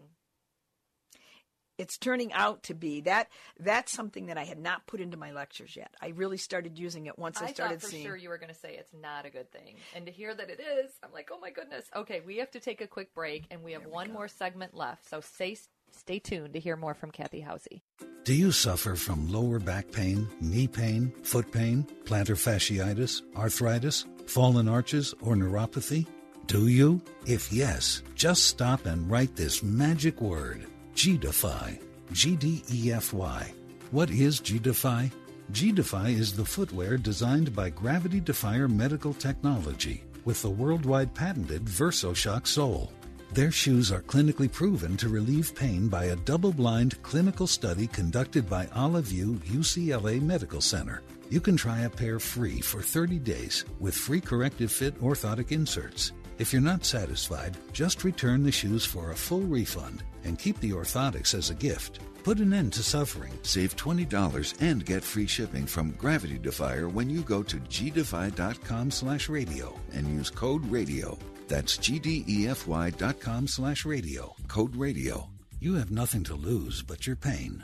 It's turning out to be that that's something that I had not put into my lectures yet. I really started using it once I,
I
started
thought for
seeing.
sure you were going to say it's not a good thing, and to hear that it is, I'm like, oh my goodness. Okay, we have to take a quick break, and we have one more segment left. So stay stay tuned to hear more from Kathy Housey.
Do you suffer from lower back pain, knee pain, foot pain, plantar fasciitis, arthritis, fallen arches, or neuropathy? Do you? If yes, just stop and write this magic word G-Defy. G D E F Y. What is G-Defy? G-Defy is the footwear designed by Gravity Defier Medical Technology with the worldwide patented VersoShock sole. Their shoes are clinically proven to relieve pain by a double blind clinical study conducted by Olive UCLA Medical Center. You can try a pair free for 30 days with free corrective fit orthotic inserts. If you're not satisfied, just return the shoes for a full refund and keep the orthotics as a gift. Put an end to suffering.
Save $20 and get free shipping from Gravity Defier when you go to gdefy.com
slash radio
and use code radio. That's gdefy.com
slash radio.
Code radio.
You have nothing to lose but your pain.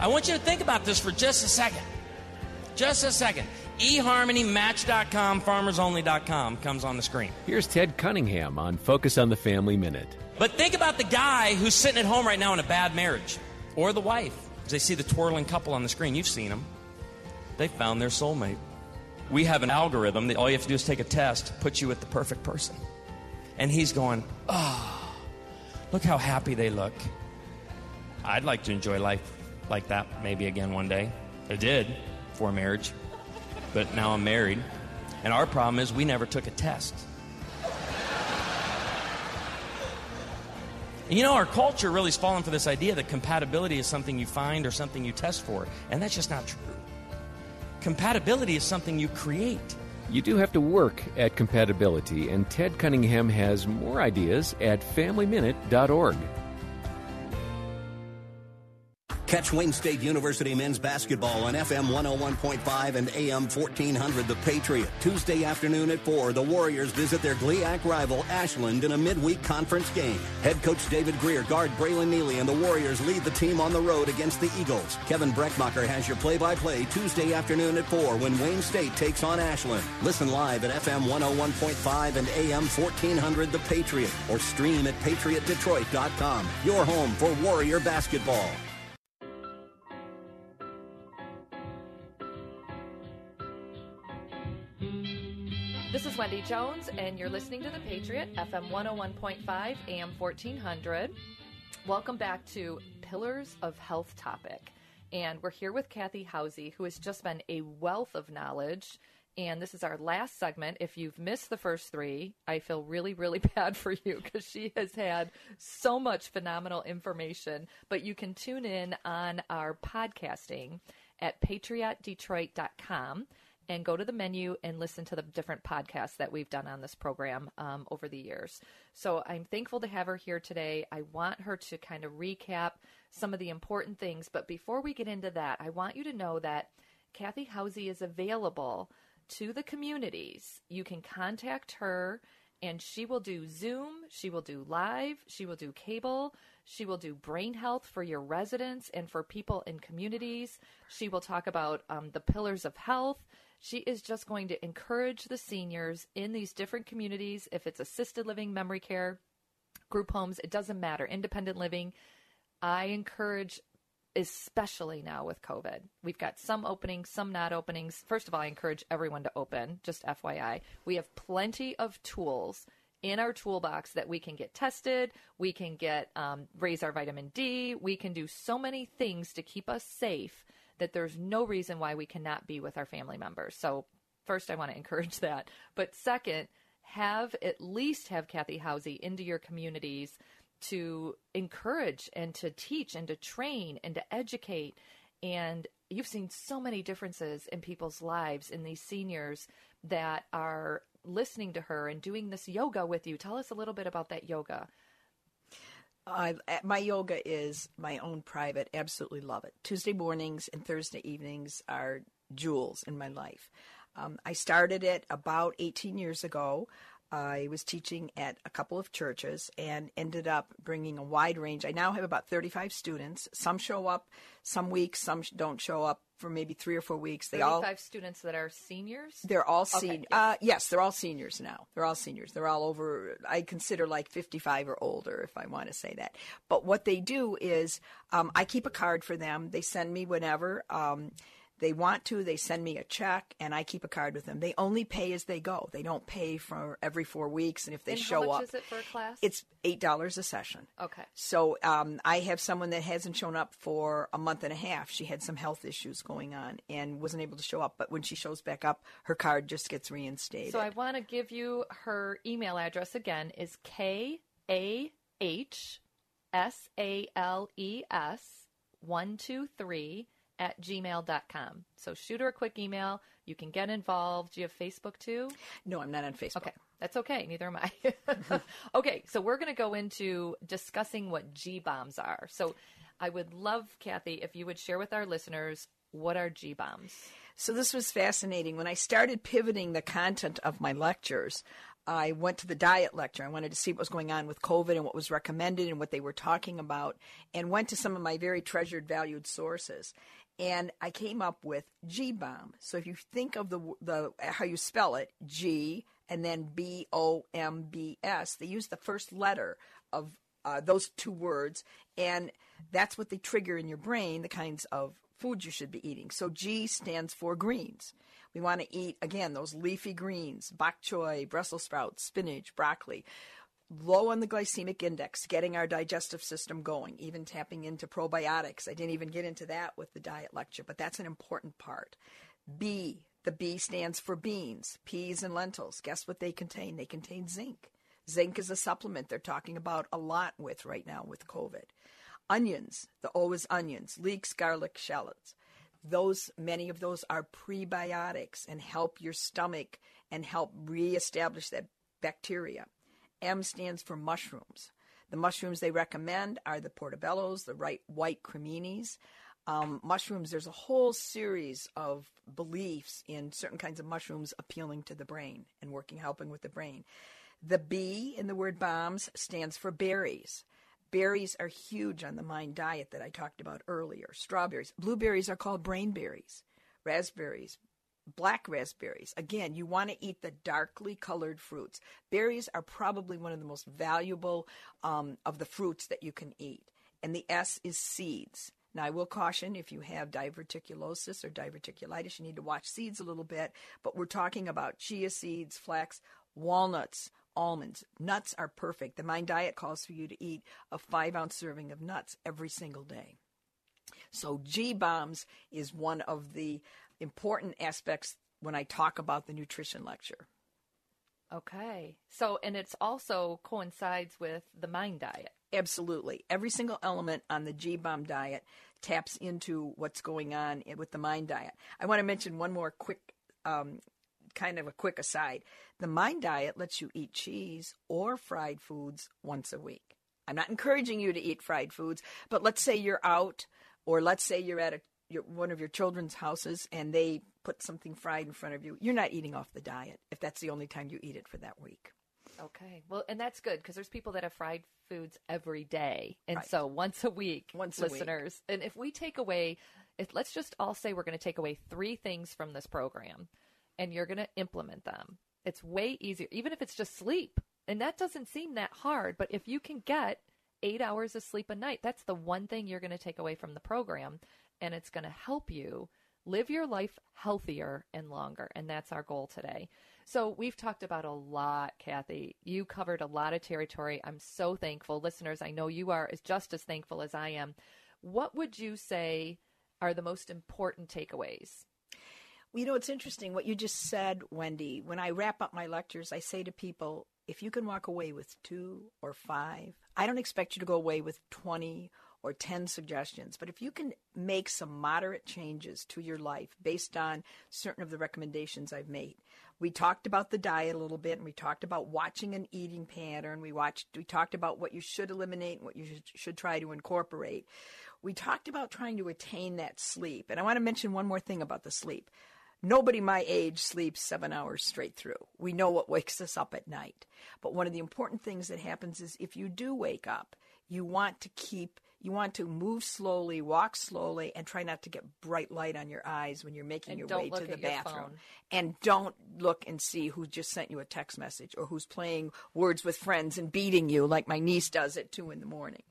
I want you to think about this for just a second. Just a second. eHarmonyMatch.com, FarmersOnly.com comes on the screen.
Here's Ted Cunningham on Focus on the Family Minute.
But think about the guy who's sitting at home right now in a bad marriage, or the wife. As they see the twirling couple on the screen, you've seen them. They found their soulmate. We have an algorithm that all you have to do is take a test, put you with the perfect person. And he's going, oh, look how happy they look. I'd like to enjoy life like that maybe again one day. I did for marriage, but now I'm married. And our problem is we never took a test. You know, our culture really has fallen for this idea that compatibility is something you find or something you test for, and that's just not true. Compatibility is something you create.
You do have to work at compatibility, and Ted Cunningham has more ideas at FamilyMinute.org.
Catch Wayne State University men's basketball on FM 101.5 and AM 1400 The Patriot. Tuesday afternoon at 4, the Warriors visit their GLIAC rival Ashland in a midweek conference game. Head coach David Greer, guard Braylon Neely, and the Warriors lead the team on the road against the Eagles. Kevin Breckmacher has your play-by-play Tuesday afternoon at 4 when Wayne State takes on Ashland. Listen live at FM 101.5 and AM 1400 The Patriot or stream at patriotdetroit.com. Your home for Warrior basketball.
Is Wendy Jones, and you're listening to The Patriot, FM 101.5, AM 1400. Welcome back to Pillars of Health topic. And we're here with Kathy Housey, who has just been a wealth of knowledge. And this is our last segment. If you've missed the first three, I feel really, really bad for you because she has had so much phenomenal information. But you can tune in on our podcasting at patriotdetroit.com and go to the menu and listen to the different podcasts that we've done on this program um, over the years. So I'm thankful to have her here today. I want her to kind of recap some of the important things. But before we get into that, I want you to know that Kathy Housey is available to the communities. You can contact her and she will do Zoom, she will do live, she will do cable, she will do brain health for your residents and for people in communities. She will talk about um, the pillars of health. She is just going to encourage the seniors in these different communities, if it's assisted living, memory care, group homes, it doesn't matter, independent living. I encourage, especially now with COVID, we've got some openings, some not openings. First of all, I encourage everyone to open, just FYI. We have plenty of tools in our toolbox that we can get tested, we can get um, raise our vitamin D, we can do so many things to keep us safe that there's no reason why we cannot be with our family members. So, first, I want to encourage that. But second, have at least have Kathy Housey into your communities to encourage and to teach and to train and to educate. And you've seen so many differences in people's lives in these seniors that are listening to her and doing this yoga with you. Tell us a little bit about that yoga.
I, my yoga is my own private. Absolutely love it. Tuesday mornings and Thursday evenings are jewels in my life. Um, I started it about 18 years ago. I was teaching at a couple of churches and ended up bringing a wide range. I now have about 35 students. Some show up some weeks, some don't show up for maybe three or four weeks.
They 35 all students that are seniors.
They're all seniors. Okay, yes. Uh, yes, they're all seniors now. They're all seniors. They're all over. I consider like 55 or older, if I want to say that. But what they do is, um, I keep a card for them. They send me whenever. Um, they want to, they send me a check and I keep a card with them. They only pay as they go. They don't pay for every four weeks. And if they
and
show
how much
up,
is it for a class?
It's eight dollars a session.
Okay.
So um, I have someone that hasn't shown up for a month and a half. She had some health issues going on and wasn't able to show up. But when she shows back up, her card just gets reinstated.
So I want to give you her email address again. Is K A H S A L E S 123 at gmail.com. So shoot her a quick email. You can get involved. Do you have Facebook too?
No, I'm not on Facebook.
Okay, that's okay. Neither am I. okay, so we're going to go into discussing what G bombs are. So I would love, Kathy, if you would share with our listeners what are G bombs.
So this was fascinating. When I started pivoting the content of my lectures, I went to the diet lecture. I wanted to see what was going on with COVID and what was recommended and what they were talking about, and went to some of my very treasured, valued sources. And I came up with G bomb. So if you think of the the how you spell it, G and then B O M B S, they use the first letter of uh, those two words, and that's what they trigger in your brain. The kinds of foods you should be eating. So G stands for greens. We want to eat, again, those leafy greens, bok choy, Brussels sprouts, spinach, broccoli. Low on the glycemic index, getting our digestive system going, even tapping into probiotics. I didn't even get into that with the diet lecture, but that's an important part. B, the B stands for beans, peas, and lentils. Guess what they contain? They contain zinc. Zinc is a supplement they're talking about a lot with right now with COVID. Onions, the O is onions, leeks, garlic, shallots those many of those are prebiotics and help your stomach and help reestablish that bacteria. M stands for mushrooms. The mushrooms they recommend are the portobellos, the right white creminis. Um, mushrooms, there's a whole series of beliefs in certain kinds of mushrooms appealing to the brain and working, helping with the brain. The B in the word bombs stands for berries. Berries are huge on the mind diet that I talked about earlier. Strawberries. Blueberries are called brain berries. Raspberries, black raspberries. Again, you want to eat the darkly colored fruits. Berries are probably one of the most valuable um, of the fruits that you can eat. And the S is seeds. Now, I will caution if you have diverticulosis or diverticulitis, you need to watch seeds a little bit, but we're talking about chia seeds, flax, walnuts, almonds. Nuts are perfect. The Mind Diet calls for you to eat a five ounce serving of nuts every single day. So, G bombs is one of the important aspects when I talk about the nutrition lecture.
Okay. So, and it's also coincides with the Mind Diet.
Absolutely. Every single element on the G bomb diet taps into what's going on with the Mind Diet. I want to mention one more quick um, kind of a quick aside. The Mind Diet lets you eat cheese or fried foods once a week. I'm not encouraging you to eat fried foods, but let's say you're out, or let's say you're at a, your, one of your children's houses and they put something fried in front of you. You're not eating off the diet if that's the only time you eat it for that week.
Okay. Well, and that's good because there's people that have fried foods every day. And right. so once a week,
once
listeners.
A
week. And if we take away, if let's just all say we're going to take away three things from this program and you're going to implement them. It's way easier, even if it's just sleep. And that doesn't seem that hard. But if you can get eight hours of sleep a night, that's the one thing you're going to take away from the program. And it's going to help you live your life healthier and longer. And that's our goal today. So we've talked about a lot, Kathy. You covered a lot of territory. I'm so thankful. Listeners, I know you are as just as thankful as I am. What would you say are the most important takeaways
well, you know, it's interesting what you just said, Wendy. When I wrap up my lectures, I say to people, if you can walk away with two or five, I don't expect you to go away with 20 or 10 suggestions, but if you can make some moderate changes to your life based on certain of the recommendations I've made. We talked about the diet a little bit and we talked about watching an eating pattern. We watched we talked about what you should eliminate and what you should, should try to incorporate. We talked about trying to attain that sleep. And I want to mention one more thing about the sleep. Nobody my age sleeps seven hours straight through. We know what wakes us up at night. But one of the important things that happens is if you do wake up, you want to keep, you want to move slowly, walk slowly, and try not to get bright light on your eyes when you're making
and
your way to the bathroom. And don't look and see who just sent you a text message or who's playing words with friends and beating you like my niece does at two in the morning.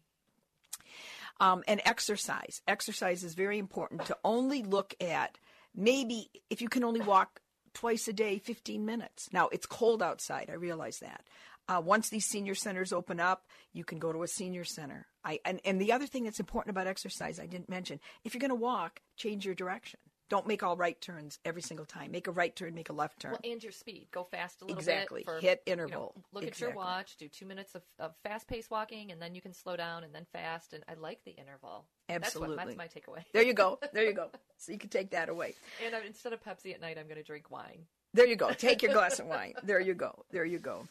Um, and exercise. Exercise is very important to only look at maybe if you can only walk twice a day, 15 minutes. Now, it's cold outside. I realize that. Uh, once these senior centers open up, you can go to a senior center. I, and, and the other thing that's important about exercise, I didn't mention, if you're going to walk, change your direction. Don't make all right turns every single time. Make a right turn, make a left turn.
Well, and your speed. Go fast a little
Exactly.
bit. For,
Hit
you know,
interval.
look at your watch. Do two minutes of, of fast paced walking, and then you can slow down, and then fast. And I like the interval.
Absolutely.
That's, what, that's my takeaway.
There you go. There you go. So you can take that away.
and instead of Pepsi at night, I'm going to drink wine.
There you go. Take your glass of wine. There you go. There you go.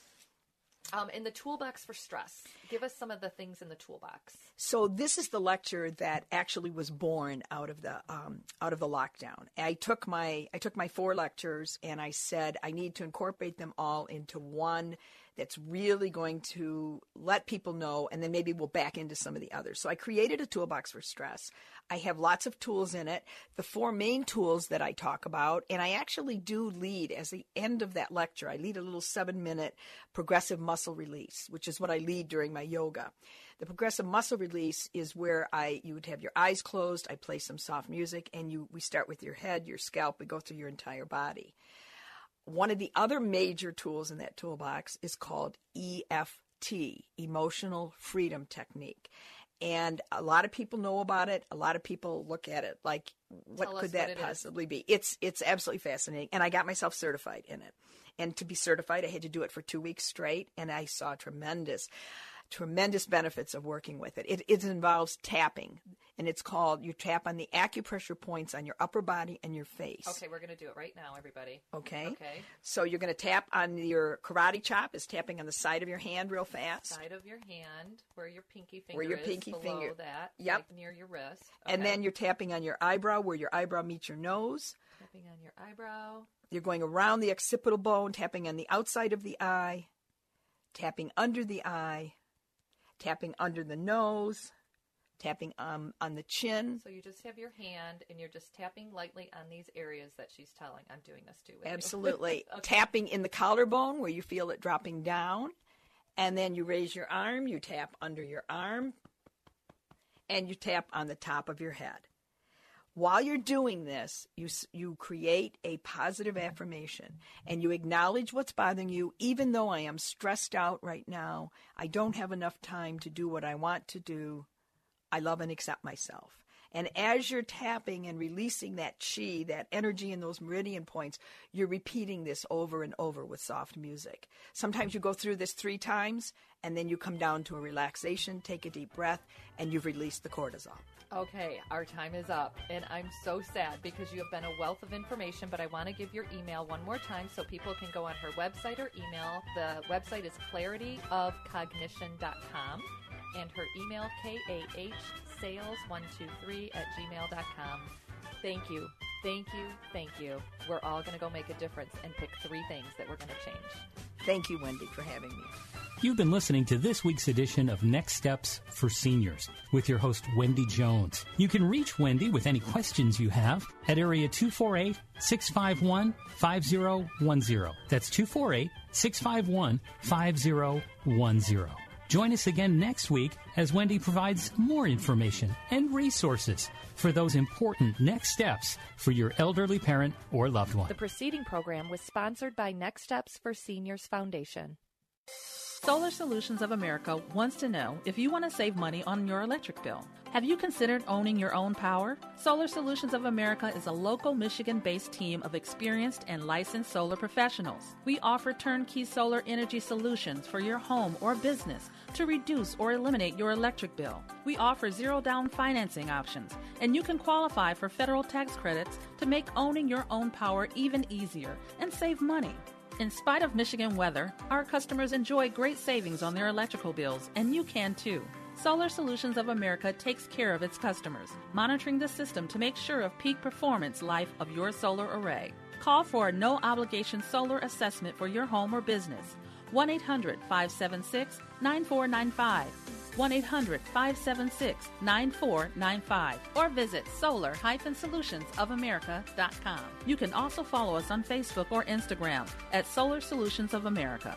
Um, in the toolbox for stress, give us some of the things in the toolbox.
So this is the lecture that actually was born out of the um, out of the lockdown. I took my I took my four lectures and I said I need to incorporate them all into one that's really going to let people know, and then maybe we'll back into some of the others. So I created a toolbox for stress. I have lots of tools in it. The four main tools that I talk about, and I actually do lead as the end of that lecture. I lead a little seven minute progressive muscle release, which is what I lead during my yoga. The progressive muscle release is where I you would have your eyes closed. I play some soft music, and you we start with your head, your scalp. We go through your entire body. One of the other major tools in that toolbox is called EFT, Emotional Freedom Technique. And a lot of people know about it. A lot of people look at it like, what
Tell
could that
is.
possibly be? It's it's absolutely fascinating. And I got myself certified in it. And to be certified, I had to do it for two weeks straight, and I saw tremendous, tremendous benefits of working with it. It, it involves tapping, and it's called you tap on the acupressure points on your upper body and your face.
Okay, we're going to do it right now, everybody.
Okay.
Okay.
So you're going to tap on your karate chop is tapping on the side of your hand real fast.
Side of your hand, where your pinky finger
Where your
is,
pinky
below
finger-
that,
Yep.
like near your wrist.
And then you're tapping on your eyebrow where your eyebrow meets your nose.
tapping on your eyebrow.
You're going around the occipital bone, tapping on the outside of the eye, tapping under the eye, tapping under the nose, tapping um, on the chin.
So you just have your hand and you're just tapping lightly on these areas that she's telling. I'm doing this too.
Absolutely.
Okay.
Tapping in the collarbone where you feel it dropping down. And then you raise your arm, you tap under your arm, and you tap on the top of your head. While you're doing this, you, you create a positive affirmation and you acknowledge what's bothering you. Even though I am stressed out right now, I don't have enough time to do what I want to do. I love and accept myself. And as you're tapping and releasing that chi, that energy in those meridian points, you're repeating this over and over with soft music. Sometimes you go through this three times and then you come down to a relaxation, take a deep breath, and you've released the cortisol.
Okay, our time is up, and I'm so sad because you have been a wealth of information. But I want to give your email one more time so people can go on her website or email. The website is clarityofcognition.com, and her email KAH sales123 at gmail.com. Thank you, thank you, thank you. We're all going to go make a difference and pick three things that we're going to change.
Thank you, Wendy, for having me.
You've been listening to this week's edition of Next Steps for Seniors with your host, Wendy Jones. You can reach Wendy with any questions you have at area 248 651 5010. That's 248 651 5010. Join us again next week as Wendy provides more information and resources for those important next steps for your elderly parent or loved one.
The preceding program was sponsored by Next Steps for Seniors Foundation.
Solar Solutions of America wants to know if you want to save money on your electric bill. Have you considered owning your own power? Solar Solutions of America is a local Michigan based team of experienced and licensed solar professionals. We offer turnkey solar energy solutions for your home or business to reduce or eliminate your electric bill. We offer zero down financing options, and you can qualify for federal tax credits to make owning your own power even easier and save money. In spite of Michigan weather, our customers enjoy great savings on their electrical bills, and you can too. Solar Solutions of America takes care of its customers, monitoring the system to make sure of peak performance life of your solar array. Call for a no obligation solar assessment for your home or business. 1 800 576 9495. 1 800 576 9495 or visit solar solutionsofamerica.com. You can also follow us on Facebook or Instagram at Solar Solutions of America.